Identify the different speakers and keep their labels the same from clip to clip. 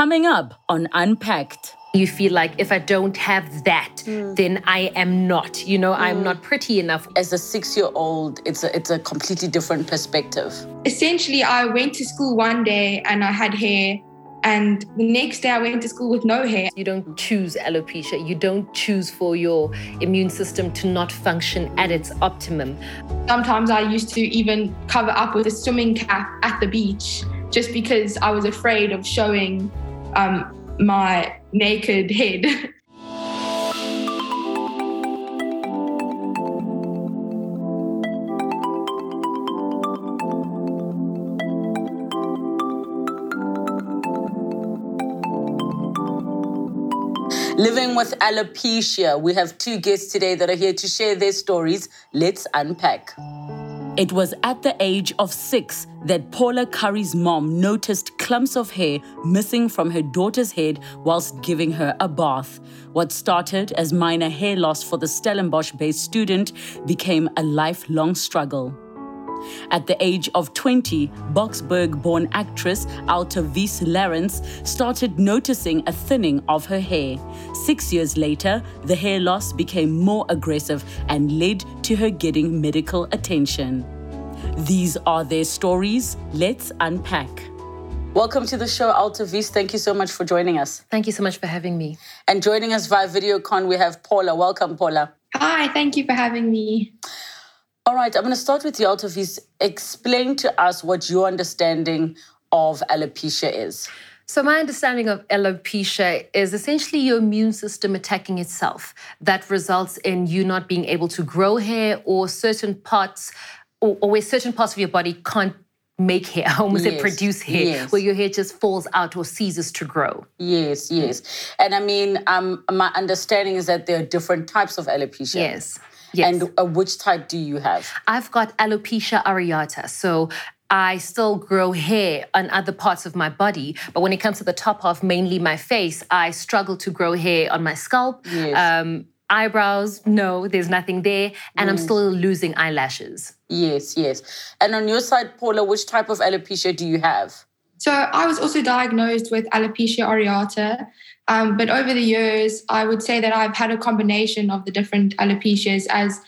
Speaker 1: Coming up on Unpacked.
Speaker 2: You feel like if I don't have that, mm. then I am not. You know, mm. I'm not pretty enough.
Speaker 3: As a six-year-old, it's a it's a completely different perspective.
Speaker 4: Essentially, I went to school one day and I had hair and the next day I went to school with no hair.
Speaker 2: You don't choose alopecia. You don't choose for your immune system to not function at its optimum.
Speaker 4: Sometimes I used to even cover up with a swimming cap at the beach just because I was afraid of showing um, my naked head.
Speaker 3: Living with alopecia. We have two guests today that are here to share their stories. Let's unpack.
Speaker 1: It was at the age of six that Paula Curry's mom noticed clumps of hair missing from her daughter's head whilst giving her a bath. What started as minor hair loss for the Stellenbosch based student became a lifelong struggle. At the age of 20, Boksburg born actress Altovise Lawrence started noticing a thinning of her hair. Six years later, the hair loss became more aggressive and led to her getting medical attention. These are their stories. Let's unpack.
Speaker 3: Welcome to the show, Alta Wies. Thank you so much for joining us.
Speaker 2: Thank you so much for having me.
Speaker 3: And joining us via VideoCon, we have Paula. Welcome, Paula.
Speaker 4: Hi, thank you for having me.
Speaker 3: All right, I'm going to start with Wies. Explain to us what your understanding of alopecia is.
Speaker 2: So, my understanding of alopecia is essentially your immune system attacking itself. That results in you not being able to grow hair or certain parts, or, or where certain parts of your body can't make hair, I almost yes, say produce hair, yes. where your hair just falls out or ceases to grow.
Speaker 3: Yes, yes. And I mean, um, my understanding is that there are different types of alopecia.
Speaker 2: Yes.
Speaker 3: Yes. And uh, which type do you have?
Speaker 2: I've got alopecia areata. So I still grow hair on other parts of my body, but when it comes to the top of mainly my face, I struggle to grow hair on my scalp. Yes. Um, eyebrows, no, there's nothing there, and mm. I'm still losing eyelashes.
Speaker 3: Yes, yes. And on your side, Paula, which type of alopecia do you have?
Speaker 4: So I was also diagnosed with alopecia areata. Um, but over the years, I would say that I've had a combination of the different alopecias as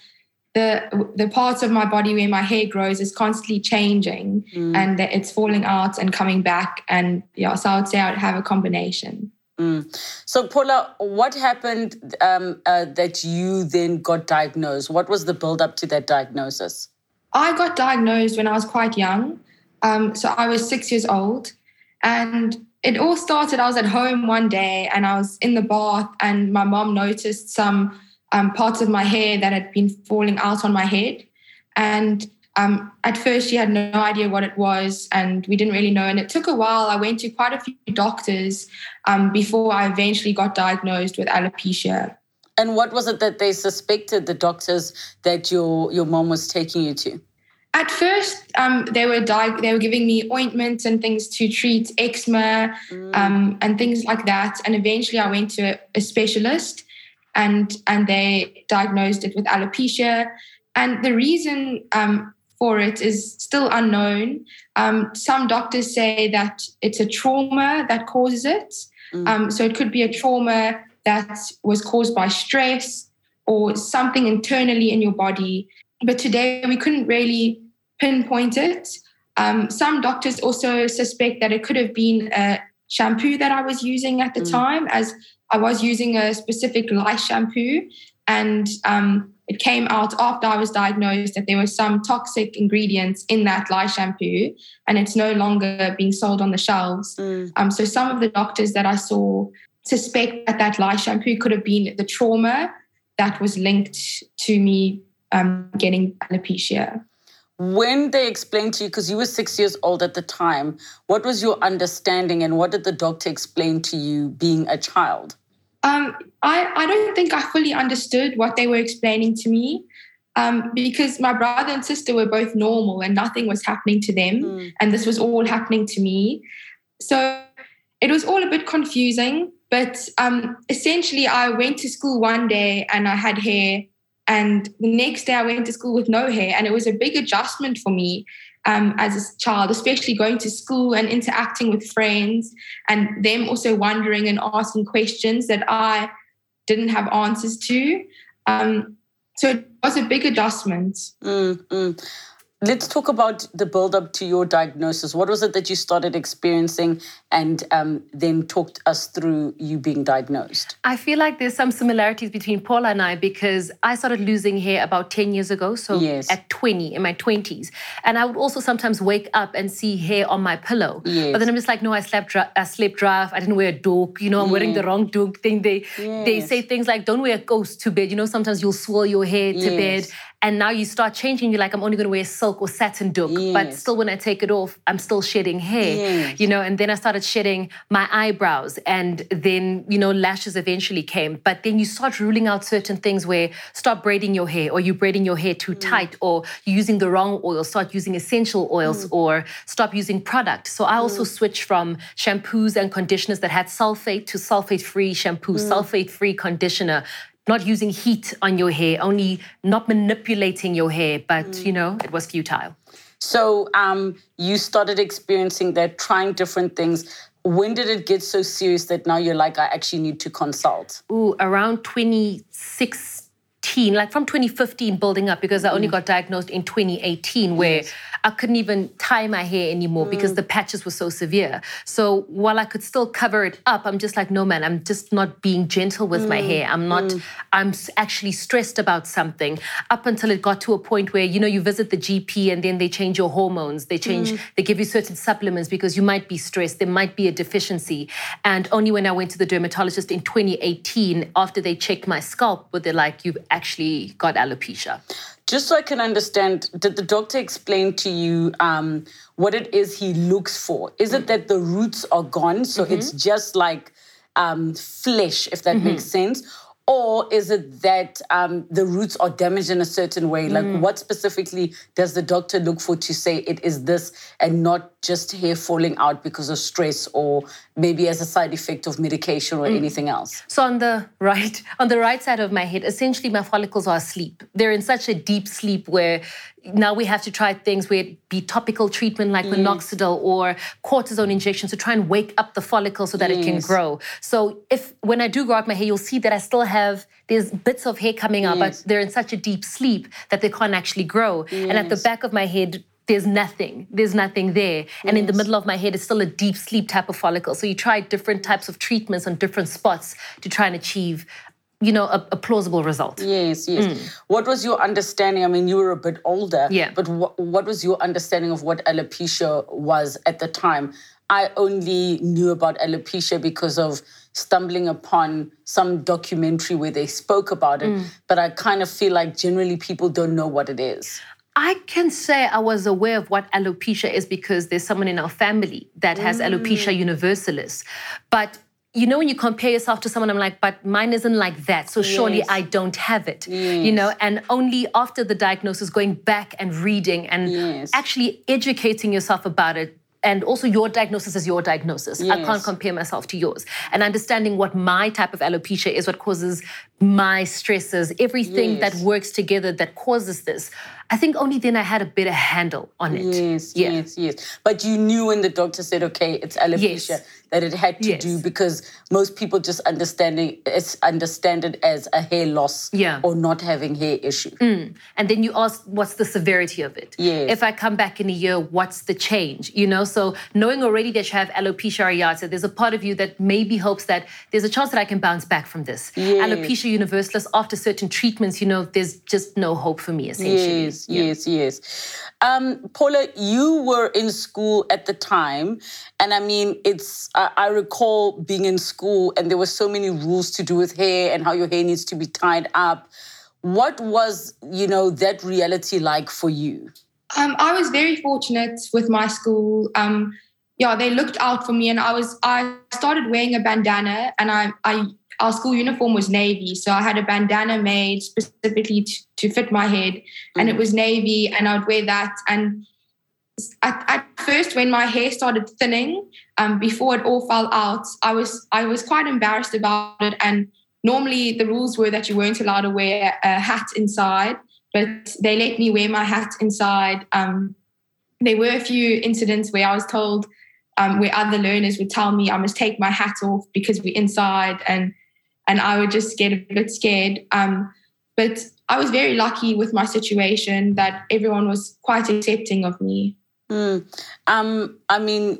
Speaker 4: the the parts of my body where my hair grows is constantly changing mm. and it's falling out and coming back. And yeah, so I would say I'd have a combination.
Speaker 3: Mm. So, Paula, what happened um, uh, that you then got diagnosed? What was the build up to that diagnosis?
Speaker 4: I got diagnosed when I was quite young. Um, so I was six years old. And it all started, I was at home one day and I was in the bath, and my mom noticed some um, parts of my hair that had been falling out on my head. And um, at first, she had no idea what it was, and we didn't really know. And it took a while. I went to quite a few doctors um, before I eventually got diagnosed with alopecia.
Speaker 3: And what was it that they suspected, the doctors, that your, your mom was taking you to?
Speaker 4: At first, um, they were di- they were giving me ointments and things to treat eczema mm. um, and things like that. And eventually, I went to a, a specialist, and and they diagnosed it with alopecia. And the reason um, for it is still unknown. Um, some doctors say that it's a trauma that causes it. Mm. Um, so it could be a trauma that was caused by stress or something internally in your body. But today we couldn't really pinpoint it. Um, some doctors also suspect that it could have been a shampoo that I was using at the mm. time, as I was using a specific lice shampoo. And um, it came out after I was diagnosed that there were some toxic ingredients in that lice shampoo, and it's no longer being sold on the shelves. Mm. Um, so some of the doctors that I saw suspect that that lice shampoo could have been the trauma that was linked to me um, getting alopecia
Speaker 3: when they explained to you, because you were six years old at the time, what was your understanding and what did the doctor explain to you being a child?
Speaker 4: Um, I, I don't think I fully understood what they were explaining to me um, because my brother and sister were both normal and nothing was happening to them. Mm. And this was all happening to me. So it was all a bit confusing. But um, essentially, I went to school one day and I had hair and the next day I went to school with no hair. And it was a big adjustment for me um, as a child, especially going to school and interacting with friends, and them also wondering and asking questions that I didn't have answers to. Um, so it was a big adjustment.
Speaker 3: Mm-hmm. Let's talk about the build up to your diagnosis. What was it that you started experiencing and um, then talked us through you being diagnosed?
Speaker 2: I feel like there's some similarities between Paula and I because I started losing hair about 10 years ago. So
Speaker 3: yes.
Speaker 2: at 20, in my 20s. And I would also sometimes wake up and see hair on my pillow.
Speaker 3: Yes.
Speaker 2: But then I'm just like, no, I slept, I slept rough. I didn't wear a doek. You know, I'm wearing the wrong doek thing. They,
Speaker 3: yes.
Speaker 2: they say things like, don't wear a ghost to bed. You know, sometimes you'll swirl your hair to bed and now you start changing you're like i'm only going to wear silk or satin doek
Speaker 3: yes.
Speaker 2: but still when i take it off i'm still shedding hair
Speaker 3: yes.
Speaker 2: you know and then i started shedding my eyebrows and then you know lashes eventually came but then you start ruling out certain things where stop braiding your hair or you braiding your hair too mm. tight or you're using the wrong oil start using essential oils mm. or stop using product so i also mm. switched from shampoos and conditioners that had sulfate to sulfate free shampoo
Speaker 3: Mm.
Speaker 2: sulfate free conditioner not using heat on your hair, only not manipulating your hair, but mm. you know, it was futile.
Speaker 3: So um, you started experiencing that, trying different things. When did it get so serious that now you're like, I actually need to consult?
Speaker 2: Ooh, around 2016, like from 2015 building up, because I only mm. got diagnosed in 2018, where yes. I couldn't even tie my hair anymore mm. because the patches were so severe. So while I could still cover it up, I'm just like, no, man, I'm just not being gentle with mm. my hair. I'm not, mm. I'm actually stressed about something up until it got to a point where, you know, you visit the GP and then they change your hormones. They change, they give you certain supplements because you might be stressed. There might be a deficiency. And only when I went to the dermatologist in 2018, after they checked my scalp, were they like, you've actually got alopecia.
Speaker 3: Just so I can understand, did the doctor explain to you um, what it is he looks for? Is it that the roots are gone, so mm-hmm. it's just like um, flesh, if that mm-hmm. makes sense? Or is it that um, the roots are damaged in a certain way? Like,
Speaker 2: Mm.
Speaker 3: what specifically does the doctor look for to say it is this and not just hair falling out because of stress or maybe as a side effect of medication or mm. anything else?
Speaker 2: So on the right, on the right side of my head, essentially my follicles are asleep. They're in such a deep sleep where now we have to try things where it be topical treatment like mm. minoxidil or cortisone injections to try and wake up the follicle so that it can grow. So if when I do grow out my hair, you'll see that I still have there's bits of hair coming out,
Speaker 3: Yes.
Speaker 2: but they're in such a deep sleep that they can't actually grow. And at the back of my head, there's nothing. There's nothing there. And in the middle of my head is still a deep sleep type of follicle. So you try different types of treatments on different spots to try and achieve, you know, a, a plausible result.
Speaker 3: Yes, yes. What was your understanding? I mean, you were a bit older,
Speaker 2: Mm. Yeah.
Speaker 3: but what, what was your understanding of what alopecia was at the time? I only knew about alopecia because of stumbling upon some documentary where they spoke about it,
Speaker 2: Mm.
Speaker 3: but I kind of feel like generally people don't know what it is.
Speaker 2: I can say I was aware of what alopecia is because there's someone in our family that has mm. alopecia universalis. But you know, when you compare yourself to someone, I'm like, but mine isn't like that. So surely
Speaker 3: Yes.
Speaker 2: I don't have it. You know, and only after the diagnosis, going back and reading and
Speaker 3: Yes.
Speaker 2: actually educating yourself about it. And also, your diagnosis is your diagnosis. I can't compare myself to yours. And understanding what my type of alopecia is, what causes my stresses, everything that works together that causes this. I think only then I had a better handle on it.
Speaker 3: Yes,
Speaker 2: Yeah.
Speaker 3: yes, yes. But you knew when the doctor said, okay, it's alopecia,
Speaker 2: Yes.
Speaker 3: That it had to
Speaker 2: Yes.
Speaker 3: do because most people just understanding it's understand it as a hair loss
Speaker 2: Yeah.
Speaker 3: or not having hair issue.
Speaker 2: And then you ask, what's the severity of it?
Speaker 3: Yes.
Speaker 2: If I come back in a year, what's the change? You know, so knowing already that you have alopecia areata, there's a part of you that maybe hopes that there's a chance that I can bounce back from this.
Speaker 3: Yes.
Speaker 2: Alopecia universalis, after certain treatments, you know, there's just no hope for me, essentially.
Speaker 3: Yes, yes, yes. Um, Paula, you were in school at the time, and I mean, it's. I, recall being in school, and there were so many rules to do with hair and how your hair needs to be tied up. What was, you know, that reality like for you?
Speaker 4: Um, I was very fortunate with my school. Um, yeah, they looked out for me, and I was I started wearing a bandana, and I, I our school uniform was navy, so I had a bandana made specifically to, to fit my head, and it was navy, and I would wear that. And at, at first, when my hair started thinning, um, before it all fell out, I was I was quite embarrassed about it. And normally, the rules were that you weren't allowed to wear a hat inside, but they let me wear my hat inside. Um, there were a few incidents where I was told um, where other learners would tell me I must take my hat off because we're inside, and and I would just get a bit scared. Um, but I was very lucky with my situation that everyone was quite accepting of me.
Speaker 3: Mm. Um, I mean,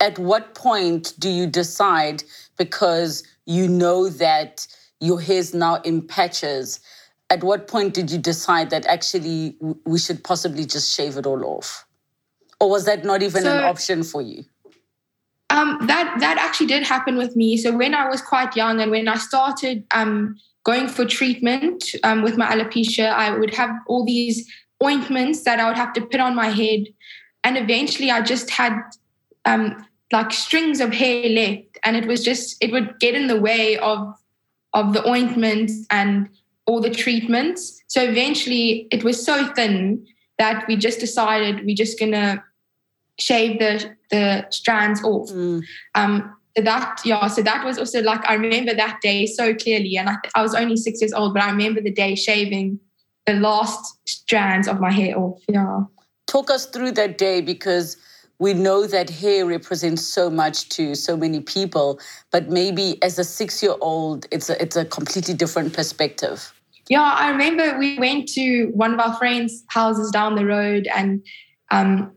Speaker 3: at what point do you decide because you know that your hair's now in patches? At what point did you decide that actually we should possibly just shave it all off? Or was that not even so, an option for you?
Speaker 4: Um, that that actually did happen with me. So when I was quite young and when I started um, going for treatment um, with my alopecia, I would have all these ointments that I would have to put on my head, and eventually I just had um, like strings of hair left, and it was just it would get in the way of of the ointments and all the treatments. So eventually, it was so thin that we just decided we're just gonna shave the the strands off. Mm. Um, that yeah, so that was also like I remember that day so clearly, and I, I was only six years old, but I remember the day shaving the last strands of my hair off. Yeah,
Speaker 3: talk us through that day because we know that hair represents so much to so many people, but maybe as a six-year-old, it's a it's a completely different perspective.
Speaker 4: Yeah, I remember we went to one of our friends' houses down the road, and um,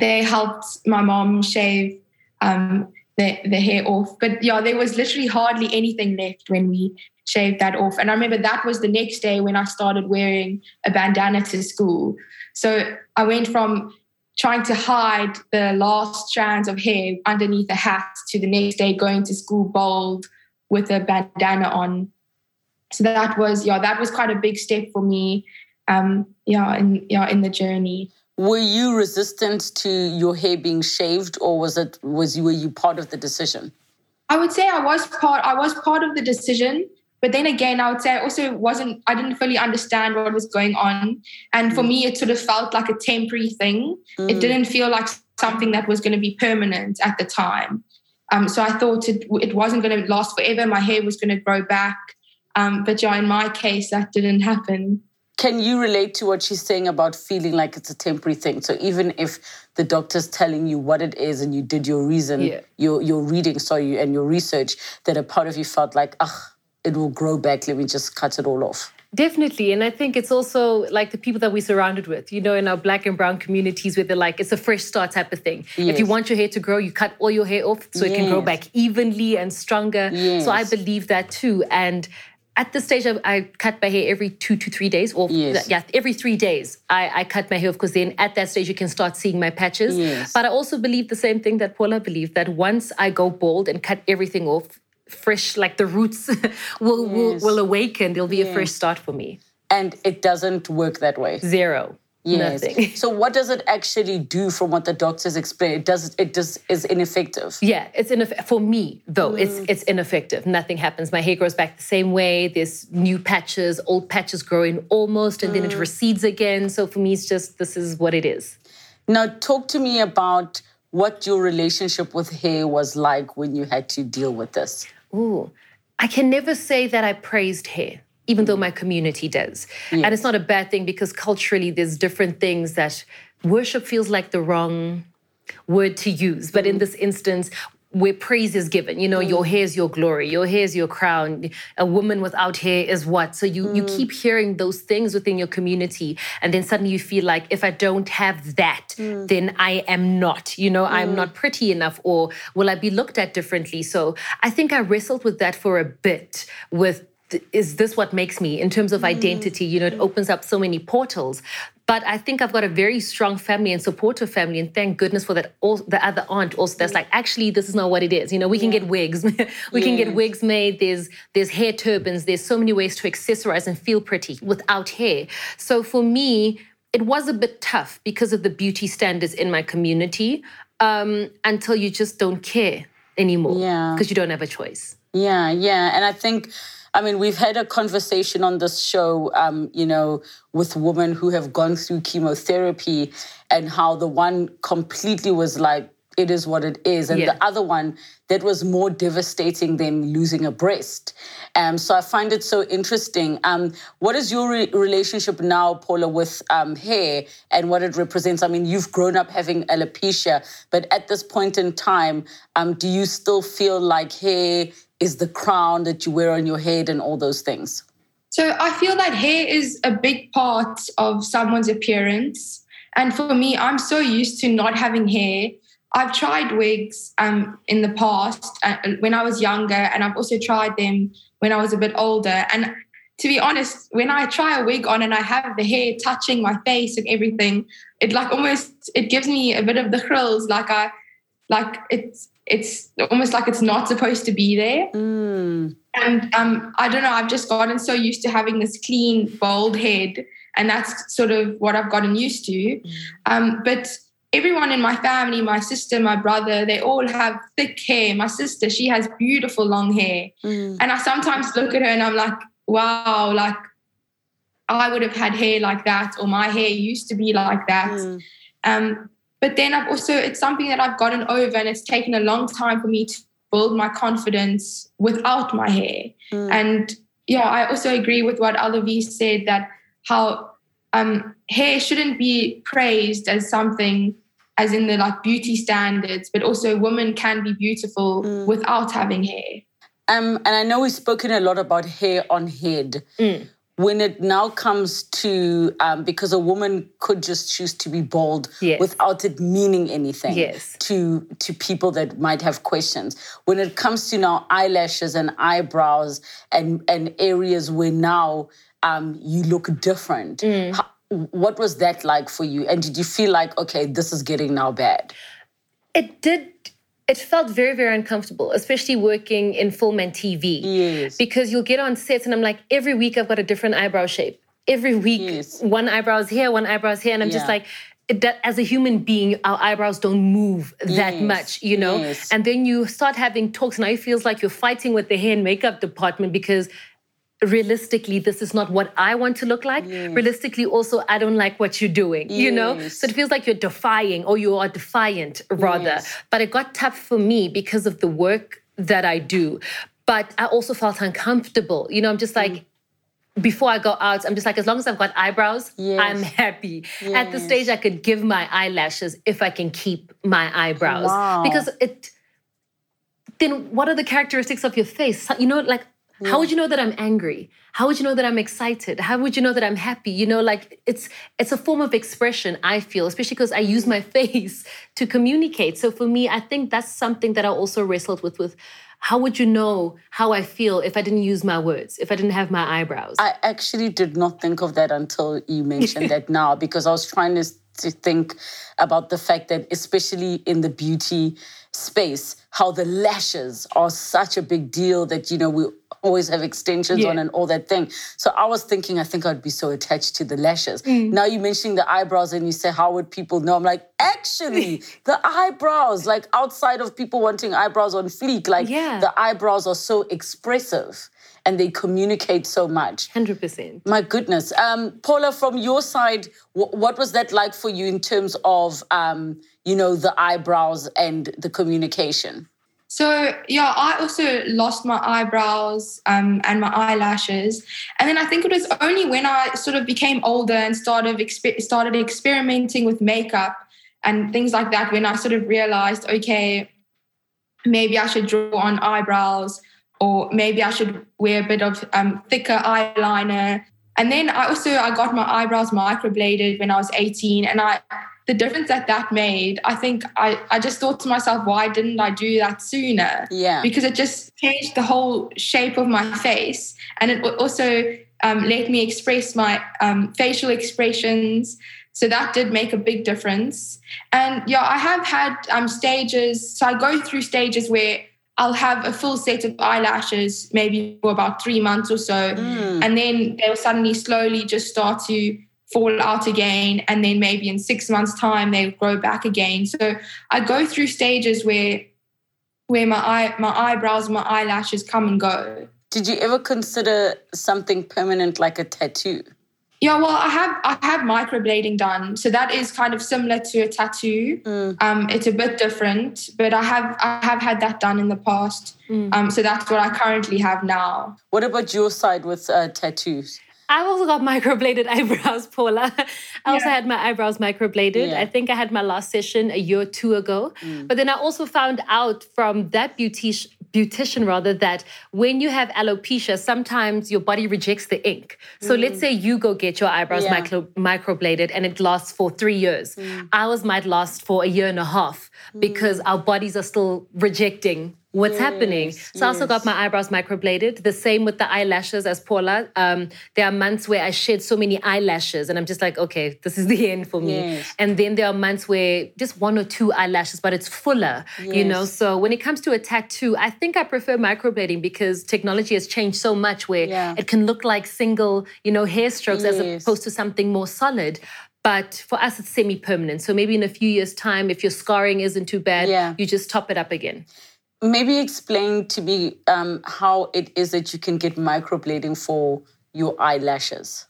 Speaker 4: they helped my mom shave um, the, the hair off. But yeah, there was literally hardly anything left when we shaved that off. And I remember that was the next day when I started wearing a bandana to school. So I went from trying to hide the last strands of hair underneath a hat to the next day going to school bald with a bandana on. So that was yeah, that was quite a big step for me. Um, yeah, in yeah, in the journey.
Speaker 3: Were you resistant to your hair being shaved, or was it was you were you part of the decision?
Speaker 4: I would say I was part. I was part of the decision, but then again, I would say I also wasn't. I didn't fully understand what was going on, and for mm. me, it sort of felt like a temporary thing. Mm. It didn't feel like something that was going to be permanent at the time. Um, so I thought it, it wasn't going to last forever. My hair was going to grow back. Um, but yeah, in my case, that didn't happen.
Speaker 3: Can you relate to what she's saying about feeling like it's a temporary thing? So even if the doctor's telling you what it is and you did your reason, yeah. your your reading, sorry, and your research, that a part of you felt like, ah, it will grow back. Let me just cut it all off.
Speaker 2: Definitely. And I think it's also like the people that we're surrounded with, you know, in our black and brown communities where they're like, it's a fresh start type of thing. Yes. If you want your hair to grow, you cut all your hair off so yes. it can grow back evenly and stronger. Yes. So I believe that too. And at this stage, I, I, cut my hair every two to three days, or yes. yeah, every three days. I, I cut my hair off because then at that stage you can start seeing my patches. Yes. But I also believe the same thing that Paula believed that once I go bald and cut everything off, fresh, like the roots will, yes. will will awaken. There'll be a fresh start for me.
Speaker 3: And it doesn't work that way.
Speaker 2: Zero. Yes. Nothing.
Speaker 3: So what does it actually do from what the doctors explain? It does it does is ineffective.
Speaker 2: Yeah, it's ineffective for me though. Mm. It's it's ineffective. Nothing happens. My hair grows back the same way. There's new patches, old patches growing almost, and mm. then it mm. recedes again. So for me, it's just this is what it is.
Speaker 3: Now talk to me about what your relationship with hair was like when you had to deal with this.
Speaker 2: Ooh, I can never say that I praised hair even though my community does. Yes. And it's not a bad thing because culturally there's different things that worship feels like the wrong word to use. But in mm. this instance, where praise is given, you know, mm. your hair is your glory, your hair is your crown. A woman without hair is what? So you mm. you keep hearing those things within your community, and then suddenly you feel like if I don't have that, mm. then I am not. You know, I'm mm. not pretty enough, or will I be looked at differently? So I think I wrestled with that for a bit with is this what makes me in terms of mm. identity? You know, it opens up so many portals. But I think I've got a very strong family and supportive family, and thank goodness for that. All, the other aunt also that's like, actually, this is not what it is. You know, we yeah. can get wigs, we yeah. can get wigs made. There's there's hair turbans. There's so many ways to accessorize and feel pretty without hair. So for me, it was a bit tough because of the beauty standards in my community. Um, until you just don't care anymore, yeah, because you don't have a choice.
Speaker 3: Yeah, yeah, and I think I mean, we've had a conversation on this show, um, you know, with women who have gone through chemotherapy and how the one completely was like it is what it is. And
Speaker 2: Yeah.
Speaker 3: the other one that was more devastating than losing a breast. Um, so I find it so interesting. Um, what is your re- relationship now, Paula, with um, hair and what it represents? I mean, you've grown up having alopecia, but at this point in time, um, do you still feel like hair is the crown that you wear on your head and all those things?
Speaker 4: So I feel that hair is a big part of someone's appearance. And for me, I'm so used to not having hair. I've tried wigs um, in the past uh, when I was younger, and I've also tried them when I was a bit older. And to be honest, when I try a wig on and I have the hair touching my face and everything, it like almost it gives me a bit of the thrills. Like I, like it's it's almost like it's not supposed to be there.
Speaker 3: Mm.
Speaker 4: And um, I don't know, I've just gotten so used to having this clean, bald head. And that's sort of what I've gotten used to. Um, but everyone in my family, my sister, my brother, they all have thick hair. My sister, she has beautiful long hair.
Speaker 3: Mm.
Speaker 4: And I sometimes look at her and I'm like, wow, like I would have had hair like that, or my hair used to be like that.
Speaker 3: Mm.
Speaker 4: Um, but then I've also, it's something that I've gotten over, and it's taken a long time for me to build my confidence without my hair.
Speaker 3: Mm.
Speaker 4: And yeah, I also agree with what Alavi said that how um, hair shouldn't be praised as something as in the like beauty standards, but also women can be beautiful
Speaker 3: Mm.
Speaker 4: without having hair.
Speaker 3: Um, and I know we've spoken a lot about hair on head.
Speaker 2: Mm.
Speaker 3: When it now comes to, um, because a woman could just choose to be bald
Speaker 2: Yes.
Speaker 3: without it meaning anything
Speaker 2: Yes.
Speaker 3: to, to people that might have questions. When it comes to now eyelashes and eyebrows and, and areas where now um, you look different,
Speaker 2: Mm.
Speaker 3: how, what was that like for you? And did you feel like, okay, this is getting now bad?
Speaker 2: It did. It felt very, very uncomfortable, especially working in film and TV.
Speaker 3: Yes.
Speaker 2: Because you'll get on sets and I'm like, every week I've got a different eyebrow shape. Every week,
Speaker 3: Yes.
Speaker 2: one eyebrow's here, one eyebrow's here. And I'm just like, that, as a human being, our eyebrows don't move that
Speaker 3: Yes,
Speaker 2: much, you know?
Speaker 3: yes.
Speaker 2: And then you start having talks, and now it feels like you're fighting with the hair and makeup department because realistically this is not what i want to look like realistically also i don't like what you're doing you know so it feels like you're defying or you are defiant rather
Speaker 3: Yes.
Speaker 2: but it got tough for me because of the work that i do but i also felt uncomfortable you know i'm just like before I go out, I'm just like, as long as I've got eyebrows,
Speaker 3: Yes.
Speaker 2: I'm happy. At the stage, I could give my eyelashes if I can keep my eyebrows.
Speaker 3: Wow.
Speaker 2: Because it, then what are the characteristics of your face? You know, like, how would you know that I'm angry? How would you know that I'm excited? How would you know that I'm happy? You know, like it's it's a form of expression, I feel, especially because I use my face to communicate. So for me, I think that's something that I also wrestled with with how would you know how I feel if I didn't use my words, if I didn't have my eyebrows?
Speaker 3: I actually did not think of that until you mentioned that now, because I was trying to, to think about the fact that, especially in the beauty space, how the lashes are such a big deal that, you know, we always have extensions
Speaker 2: Yeah.
Speaker 3: on and all that thing. So I was thinking, I think I'd be so attached to the lashes.
Speaker 2: Mm.
Speaker 3: Now you're mentioning the eyebrows and you say, how would people know? I'm like, actually, the eyebrows, like outside of people wanting eyebrows on fleek, like
Speaker 2: Yeah.
Speaker 3: the eyebrows are so expressive and they communicate so much.
Speaker 2: 100%.
Speaker 3: My goodness. Um, Paula, from your side, wh- what was that like for you in terms of, um, you know, the eyebrows and the communication?
Speaker 4: So yeah, I also lost my eyebrows um, and my eyelashes, and then I think it was only when I sort of became older and started started experimenting with makeup and things like that when I sort of realized, okay, maybe I should draw on eyebrows, or maybe I should wear a bit of um, thicker eyeliner. And then I also I got my eyebrows microbladed when I was 18, and I the difference that that made, I think I, I just thought to myself, why didn't I do that sooner?
Speaker 3: Yeah.
Speaker 4: Because it just changed the whole shape of my face. And it also um, let me express my um, facial expressions. So that did make a big difference. And yeah, I have had um, stages. So I go through stages where I'll have a full set of eyelashes, maybe for about three months or so.
Speaker 3: Mm.
Speaker 4: And then they'll suddenly slowly just start to fall out again and then maybe in six months time they'll grow back again so i go through stages where where my eye my eyebrows my eyelashes come and go
Speaker 3: Did you ever consider something permanent like a tattoo?
Speaker 4: Yeah, well, I have I have microblading done, so that is kind of similar to a tattoo.
Speaker 3: Mm.
Speaker 4: Um, it's a bit different, but I have I have had that done in the past.
Speaker 2: Mm.
Speaker 4: Um, so that's what I currently have now.
Speaker 3: What about your side with uh, tattoos?
Speaker 2: I've also got microbladed eyebrows, Paula. I also
Speaker 4: Yeah.
Speaker 2: had my eyebrows microbladed.
Speaker 3: Yeah.
Speaker 2: I think I had my last session a year or two ago. Mm. But then I also found out from that beautician beautician rather that when you have alopecia sometimes your body rejects the ink so mm. let's say you go get your eyebrows
Speaker 3: Yeah.
Speaker 2: micro, microbladed and it lasts for three years mm. ours might last for a year and a half because our bodies are still rejecting what's happening
Speaker 3: Yes,
Speaker 2: so i also got my eyebrows microbladed. The same with the eyelashes as Paula. Um, there are months where I shed so many eyelashes and I'm just like, okay, this is the end for me.
Speaker 3: Yes.
Speaker 2: And then there are months where just one or two eyelashes, but it's fuller, you know? So when it comes to a tattoo, I think I prefer microblading because technology has changed so much where
Speaker 3: Yeah.
Speaker 2: it can look like single, you know, hair strokes as opposed to something more solid. But for us, it's semi permanent. So maybe in a few years' time, if your scarring isn't too bad,
Speaker 3: Yeah.
Speaker 2: you just top it up again.
Speaker 3: Maybe explain to me um, how it is that you can get microblading for your eyelashes.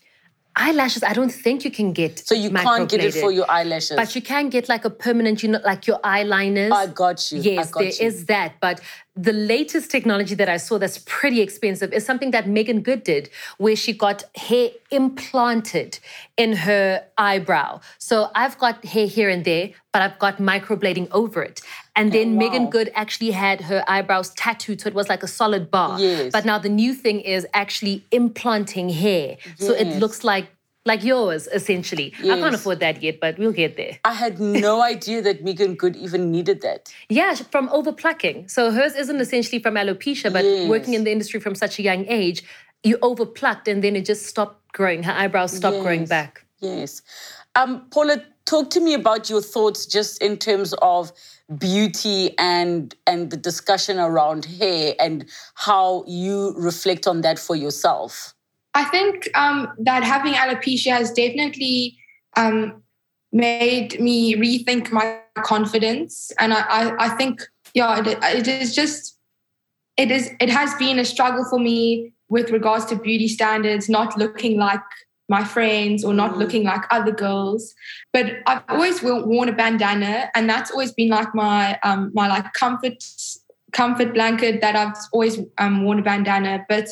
Speaker 2: Eyelashes, I don't think you can get.
Speaker 3: So you can't get it for your eyelashes.
Speaker 2: But you can get like a permanent, you know, like your eyeliners.
Speaker 3: I got you.
Speaker 2: Yes,
Speaker 3: I got
Speaker 2: there
Speaker 3: you.
Speaker 2: is that. But the latest technology that I saw that's pretty expensive is something that Meagan Good did, where she got hair implanted in her eyebrow. So I've got hair here and there, but I've got microblading over it. And then Meagan
Speaker 3: Oh, wow.
Speaker 2: Good actually had her eyebrows tattooed, so it was like a solid bar.
Speaker 3: Yes.
Speaker 2: But now the new thing is actually implanting hair. So it looks like like yours, essentially. I can't afford that yet, but we'll get there.
Speaker 3: I had no idea that Meagan Good even needed that.
Speaker 2: Yeah, from overplucking. So hers isn't essentially from alopecia, but
Speaker 3: Yes.
Speaker 2: working in the industry from such a young age, you overplucked and then it just stopped growing. Her eyebrows stopped growing back.
Speaker 3: Yes. Um, Paula, talk to me about your thoughts just in terms of beauty and and the discussion around hair and how you reflect on that for yourself.
Speaker 4: I think um, that having alopecia has definitely um, made me rethink my confidence, and I, I, I think yeah, it, it is just it is it has been a struggle for me with regards to beauty standards, not looking like my friends or not
Speaker 3: Mm.
Speaker 4: looking like other girls. But I've always worn a bandana, and that's always been like my um, my like comfort comfort blanket that I've always um, worn a bandana, but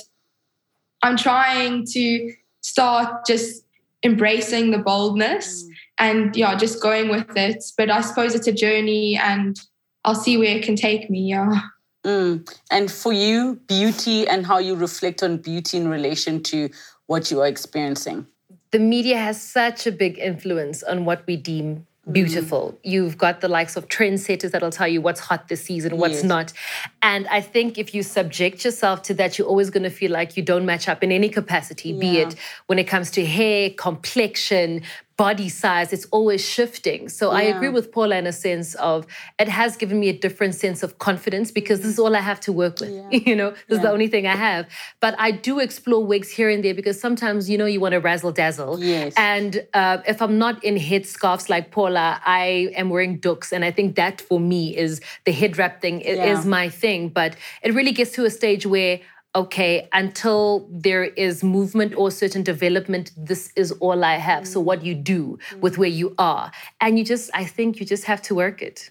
Speaker 4: I'm trying to start just embracing the boldness and yeah, just going with it. But I suppose it's a journey and I'll see where it can take me. Yeah.
Speaker 3: Mm. And for you, beauty and how you reflect on beauty in relation to what you are experiencing.
Speaker 2: The media has such a big influence on what we deem
Speaker 3: Mm.
Speaker 2: beautiful. You've got the likes of trendsetters that'll tell you what's hot this season, what's
Speaker 3: Yes.
Speaker 2: not. And I think if you subject yourself to that, you're always going to feel like you don't match up in any capacity, be it when it comes to hair, complexion, body size, it's always shifting. So I agree with Paula in a sense of it has given me a different sense of confidence because this is all I have to work with. you know, this is the only thing I have. But I do explore wigs here and there because sometimes, you know, you want to razzle dazzle.
Speaker 3: Yes.
Speaker 2: And uh, if I'm not in head scarves like Paula, I am wearing doeks. And I think that for me is the head wrap thing
Speaker 3: Yeah.
Speaker 2: is my thing. But it really gets to a stage where, okay, until there is movement or certain development, this is all I have. So what you do with where you are. And you just, I think you just have to work it.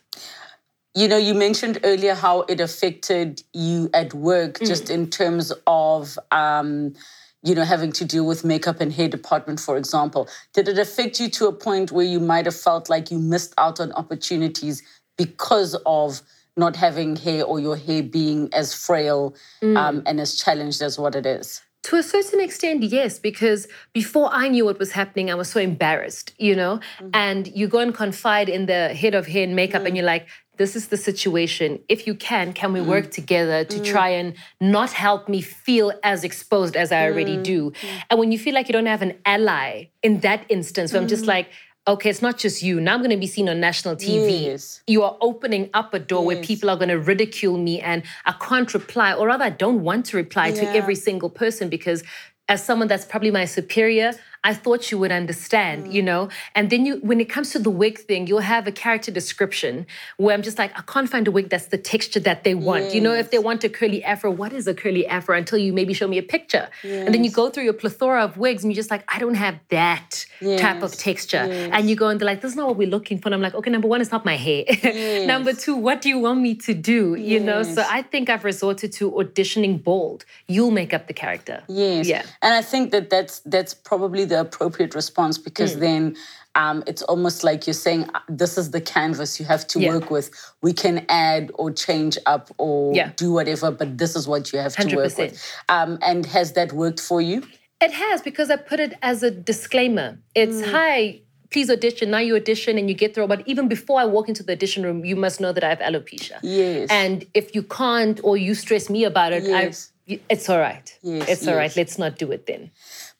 Speaker 3: You know, you mentioned earlier how it affected you at work, just in terms of, um, you know, having to deal with makeup and hair department, for example. Did it affect you to a point where you might have felt like you missed out on opportunities because of not having hair or your hair being as frail mm. um, and as challenged as what it is?
Speaker 2: To a certain extent, yes, because before I knew what was happening, I was so embarrassed, you know? Mm-hmm. And you go and confide in the head of hair and makeup, and mm. you're like, this is the situation. If you can, can we work mm. together to try and not help me feel as exposed as I already do? And when you feel like you don't have an ally in that instance, where I'm just like, okay, it's not just you. Now I'm going to be seen on national TV.
Speaker 3: Yes.
Speaker 2: You are opening up a door where people are going to ridicule me and I can't reply, or rather, I don't want to reply to every single person because as someone that's probably my superior, I thought you would understand,
Speaker 3: Mm.
Speaker 2: you know? And then you, when it comes to the wig thing, you'll have a character description where I'm just like, I can't find a wig that's the texture that they want. You know, if they want a curly afro, what is a curly afro until you maybe show me a picture? And then you go through your plethora of wigs and you're just like, I don't have that type of
Speaker 3: Yes,
Speaker 2: texture. And you go and they're like, this is not what we're looking for. And I'm like, okay, number one, it's not my hair. number two, what do you want me to do? You know, so I think I've resorted to auditioning bald. You'll make up the character.
Speaker 3: Yes.
Speaker 2: Yeah.
Speaker 3: And I think that that's that's probably the appropriate response
Speaker 2: Mm.
Speaker 3: because then um, it's almost like you're saying uh, this is the canvas you have to
Speaker 2: Yeah.
Speaker 3: work with. We can add or change up or
Speaker 2: Yeah.
Speaker 3: do whatever, but this is what you have to work with. Um, and has that worked for you?
Speaker 2: It has because I put it as a disclaimer. It's
Speaker 3: Mm.
Speaker 2: hi, please audition. Now you audition and you get through. But even before I walk into the audition room, you must know that I have alopecia.
Speaker 3: Yes.
Speaker 2: And if you can't or you stress me about it,
Speaker 3: Yes.
Speaker 2: I, it's all right.
Speaker 3: Yes,
Speaker 2: it's all right.
Speaker 3: yes.
Speaker 2: Let's not do it then.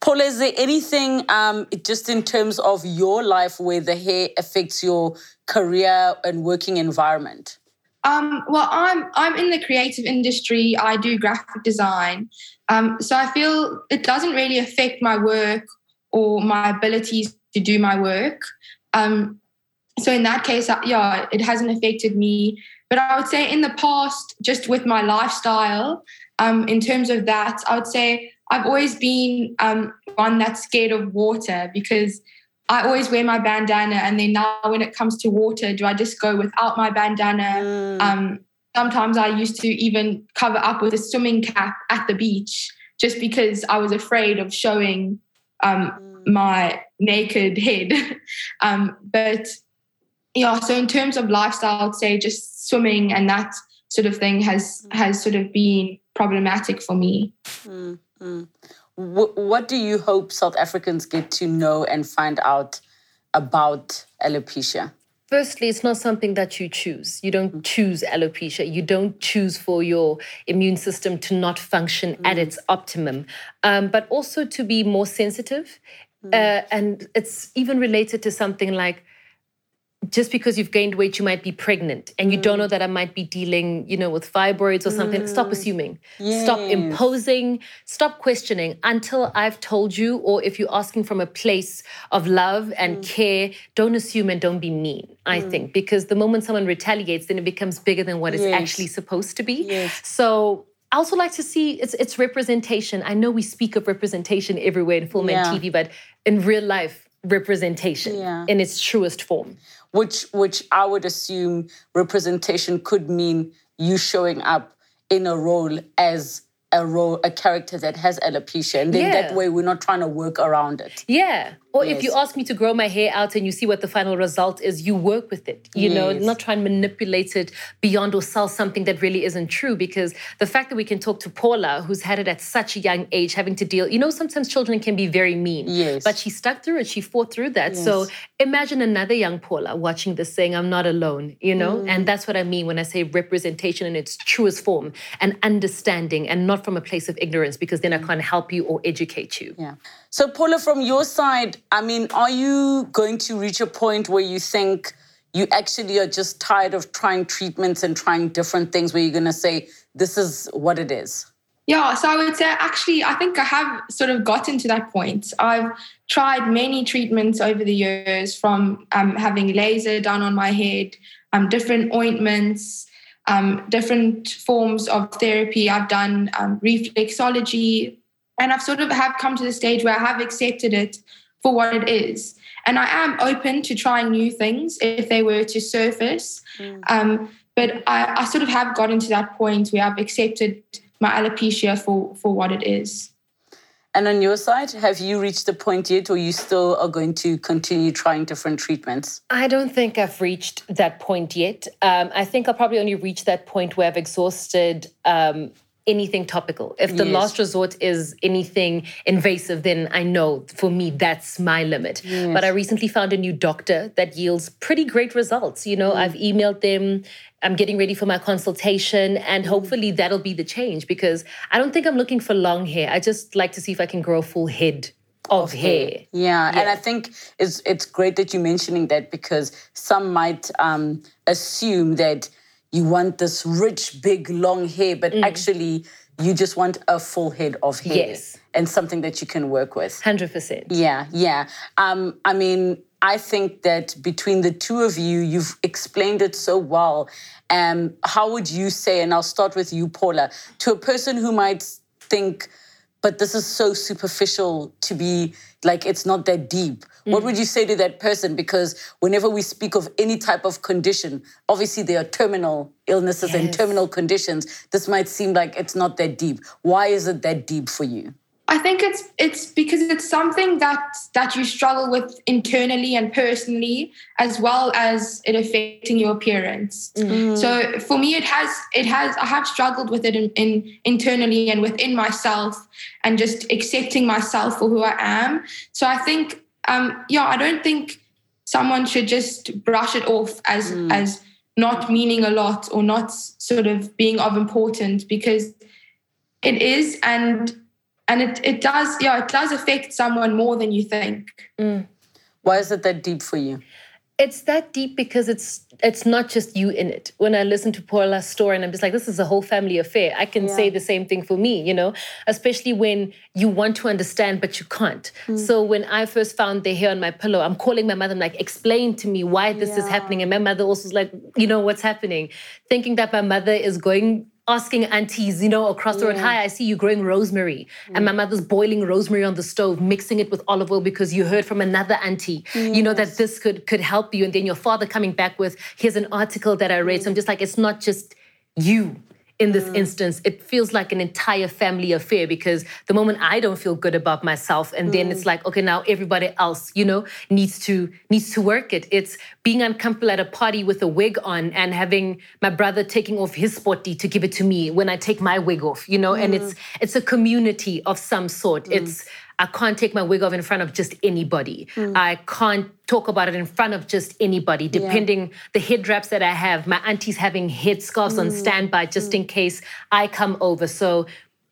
Speaker 3: Paula, is there anything um, just in terms of your life where the hair affects your career and working environment?
Speaker 4: Um, well, I'm I'm in the creative industry. I do graphic design, um, so I feel it doesn't really affect my work or my abilities to do my work. Um, so in that case, yeah, it hasn't affected me. But I would say in the past, just with my lifestyle, um, in terms of that, I would say I've always been um, one that's scared of water because I always wear my bandana, and then now when it comes to water, do I just go without my bandana? Um, sometimes I used to even cover up with a swimming cap at the beach just because I was afraid of showing um, my naked head. um, but yeah, so in terms of lifestyle, I'd say just swimming and that sort of thing has has sort of been problematic for me.
Speaker 3: Wh- what do you hope South Africans get to know and find out about alopecia?
Speaker 2: Firstly, it's not something that you choose. You don't choose alopecia. You don't choose for your immune system to not function at its optimum, um, but also to be more sensitive. Uh, and it's even related to something like just because you've gained weight, you might be pregnant and you don't know that I might be dealing, you know, with fibroids or something. Stop mm. assuming. Stop imposing. Stop questioning until I've told you, or if you're asking from a place of love and mm. care, don't assume and don't be mean, I mm. think. Because the moment someone retaliates, then it becomes bigger than what it's actually supposed to be.
Speaker 3: Yes.
Speaker 2: So I also like to see it's it's representation. I know we speak of representation everywhere in film
Speaker 3: Yeah.
Speaker 2: and TV, but in real life, representation
Speaker 3: Yeah.
Speaker 2: in its truest form.
Speaker 3: Which, which I would assume representation could mean you showing up in a role as a role, a character that has alopecia, and then that way we're not trying to work around it.
Speaker 2: Yeah. Or if you ask me to grow my hair out and you see what the final result is, you work with it. You know, not try and manipulate it beyond or sell something that really isn't true. Because the fact that we can talk to Paula, who's had it at such a young age, having to deal, you know, sometimes children can be very mean.
Speaker 3: Yes.
Speaker 2: But she stuck through it. She fought through that. So imagine another young Paula watching this saying, I'm not alone, you know?
Speaker 3: Mm.
Speaker 2: And that's what I mean when I say representation in its truest form and understanding and not from a place of ignorance, because then I can't help you or educate you.
Speaker 3: Yeah. So, Paula, from your side, I mean, are you going to reach a point where you think you actually are just tired of trying treatments and trying different things where you're going to say, this is what it is?
Speaker 4: Yeah, so I would say actually, I think I have sort of gotten to that point. I've tried many treatments over the years from um, having laser done on my head, um, different ointments, um, different forms of therapy. I've done um, reflexology, and I've sort of have come to the stage where I have accepted it for what it is. And I am open to trying new things if they were to surface. Um, but I, I sort of have gotten to that point where I've accepted my alopecia for, for what it is.
Speaker 3: And on your side, have you reached the point yet, or you still are going to continue trying different treatments?
Speaker 2: I don't think I've reached that point yet. Um, I think I'll probably only reach that point where I've exhausted um, anything topical. If the
Speaker 3: Yes.
Speaker 2: last resort is anything invasive, then I know for me that's my limit. But I recently found a new doctor that yields pretty great results. You know, I've emailed them. I'm getting ready for my consultation, and hopefully that'll be the change because I don't think I'm looking for long hair. I just like to see if I can grow a full head of, hair.
Speaker 3: Yeah, and I think it's it's great that you're mentioning that because some might um, assume that you want this rich, big, long hair, but
Speaker 2: Mm.
Speaker 3: actually you just want a full head of hair.
Speaker 2: Yes.
Speaker 3: and something that you can work with.
Speaker 2: 100%.
Speaker 3: Yeah, yeah. Um, I mean, I think that between the two of you, you've explained it so well. Um, how would you say, and I'll start with you, Paula, to a person who might think, but this is so superficial to be like it's not that deep. Mm. What would you say to that person? Because whenever we speak of any type of condition, obviously there are terminal illnesses yes. and terminal conditions. This might seem like it's not that deep. Why is it that deep for you?
Speaker 4: I think it's it's because it's something that that you struggle with internally and personally, as well as it affecting your appearance. Mm. So for me, it has it has I have struggled with it in, in internally and within myself, and just accepting myself for who I am. So I think, um, yeah, I don't think someone should just brush it off as mm. as not meaning a lot or not sort of being of importance because it is and and it, it does yeah it does affect someone more than you think mm.
Speaker 3: why is it that deep for you
Speaker 2: it's that deep because it's it's not just you in it. When I listen to Paula's story and I'm just like, this is a whole family affair. I can yeah. say the same thing for me, you know, especially when you want to understand but you can't. Mm. So when I first found the hair on my pillow, I'm calling my mother, I'm like, explain to me why this yeah. is happening. And my mother also was like, you know, what's happening? Thinking that my mother is going asking aunties, you know, across the road, hi, I see you growing rosemary. Mm. And my mother's boiling rosemary on the stove, mixing it with olive oil because you heard from another auntie, you know, that this could could help you. And then your father coming back with, here's an article that I read. Mm. So I'm just like, it's not just you in this mm. instance, it feels like an entire family affair because the moment I don't feel good about myself, and mm. then it's mm. like, okay, now everybody else, you know, needs to needs to work it. It's being uncomfortable at a party with a wig on and having my brother taking off his sporty to give it to me when I take my wig off, you know, mm. and it's it's a community of some sort. Mm. It's I can't take my wig off in front of just anybody. Mm. I can't talk about it in front of just anybody, depending yeah. the head wraps that I have. My auntie's having head scarves mm. on standby just mm. in case I come over. So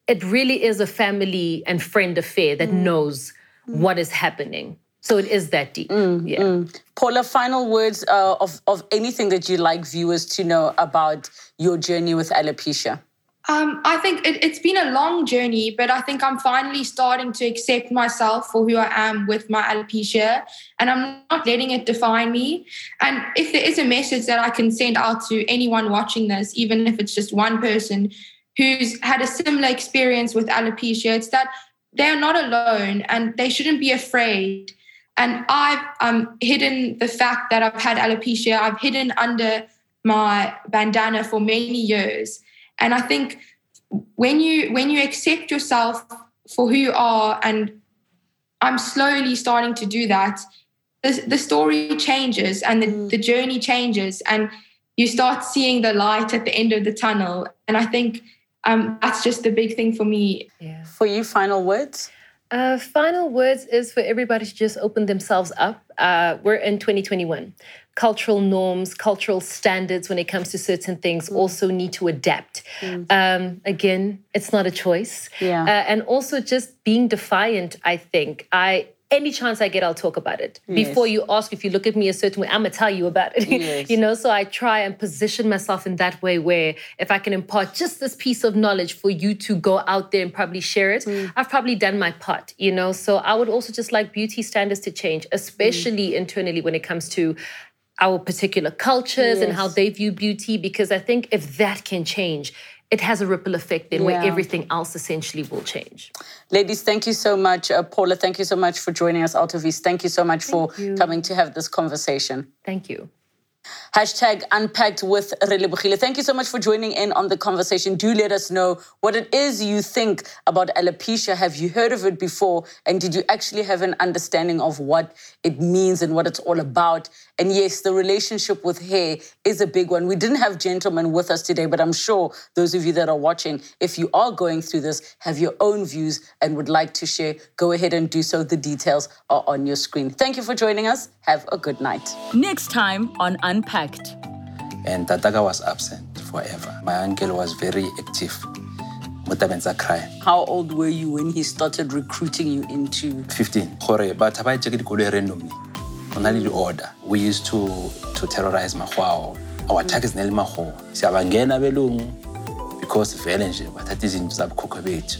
Speaker 2: it really is a family and friend affair that mm. knows mm. what is happening. So it is that deep. Mm, yeah.
Speaker 3: Paula, final words uh, of, of anything that you'd like viewers to know about your journey with alopecia.
Speaker 4: Um, I think it, has been a long journey, but I think I'm finally starting to accept myself for who I am with my alopecia, and I'm not letting it define me. And if there is a message that I can send out to anyone watching this, even if it's just one person who's had a similar experience with alopecia, it's that they're not alone and they shouldn't be afraid. And I've um, hidden the fact that I've had alopecia, I've hidden under my bandana for many years and I think when you when you accept yourself for who you are, and I'm slowly starting to do that, the, the story changes and the, mm. the journey changes, and you start seeing the light at the end of the tunnel. And I think um, that's just the big thing for me.
Speaker 3: Yeah. For you, final words.
Speaker 2: Uh, final words is for everybody to just open themselves up. Uh, we're in 2021 cultural norms, cultural standards when it comes to certain things mm. also need to adapt. Mm. Um, again, it's not a choice.
Speaker 3: Yeah. Uh,
Speaker 2: and also just being defiant, I think. I any chance I get, I'll talk about it. Yes. Before you ask if you look at me a certain way, I'm gonna tell you about it. Yes. you know, so I try and position myself in that way where if I can impart just this piece of knowledge for you to go out there and probably share it, mm. I've probably done my part, you know. So I would also just like beauty standards to change, especially mm. internally when it comes to our particular cultures yes. and how they view beauty because I think if that can change, it has a ripple effect then yeah. where everything else essentially will change.
Speaker 3: Ladies, thank you so much. Uh, Paula, thank you so much for joining us, Altovise. Thank you so much thank for you. coming to have this conversation.
Speaker 2: Thank you.
Speaker 3: Hashtag unpacked with Relebogile. Thank you so much for joining in on the conversation. Do let us know what it is you think about alopecia. Have you heard of it before? And did you actually have an understanding of what it means and what it's all about? And yes, the relationship with hair is a big one. We didn't have gentlemen with us today, but I'm sure those of you that are watching, if you are going through this, have your own views and would like to share, go ahead and do so. The details are on your screen. Thank you for joining us. Have a good night.
Speaker 1: Next time on Unpacked.
Speaker 5: And Tataka was absent forever. My uncle was very active. Mutabenza cry.
Speaker 3: How old were you when he started recruiting you into?
Speaker 5: 15. But randomly. On order. We used to to terrorize Mahwao. Our targets neli Mahwao. Siyabangena belungu because vele nje bathatha izinto zabukhokho bethu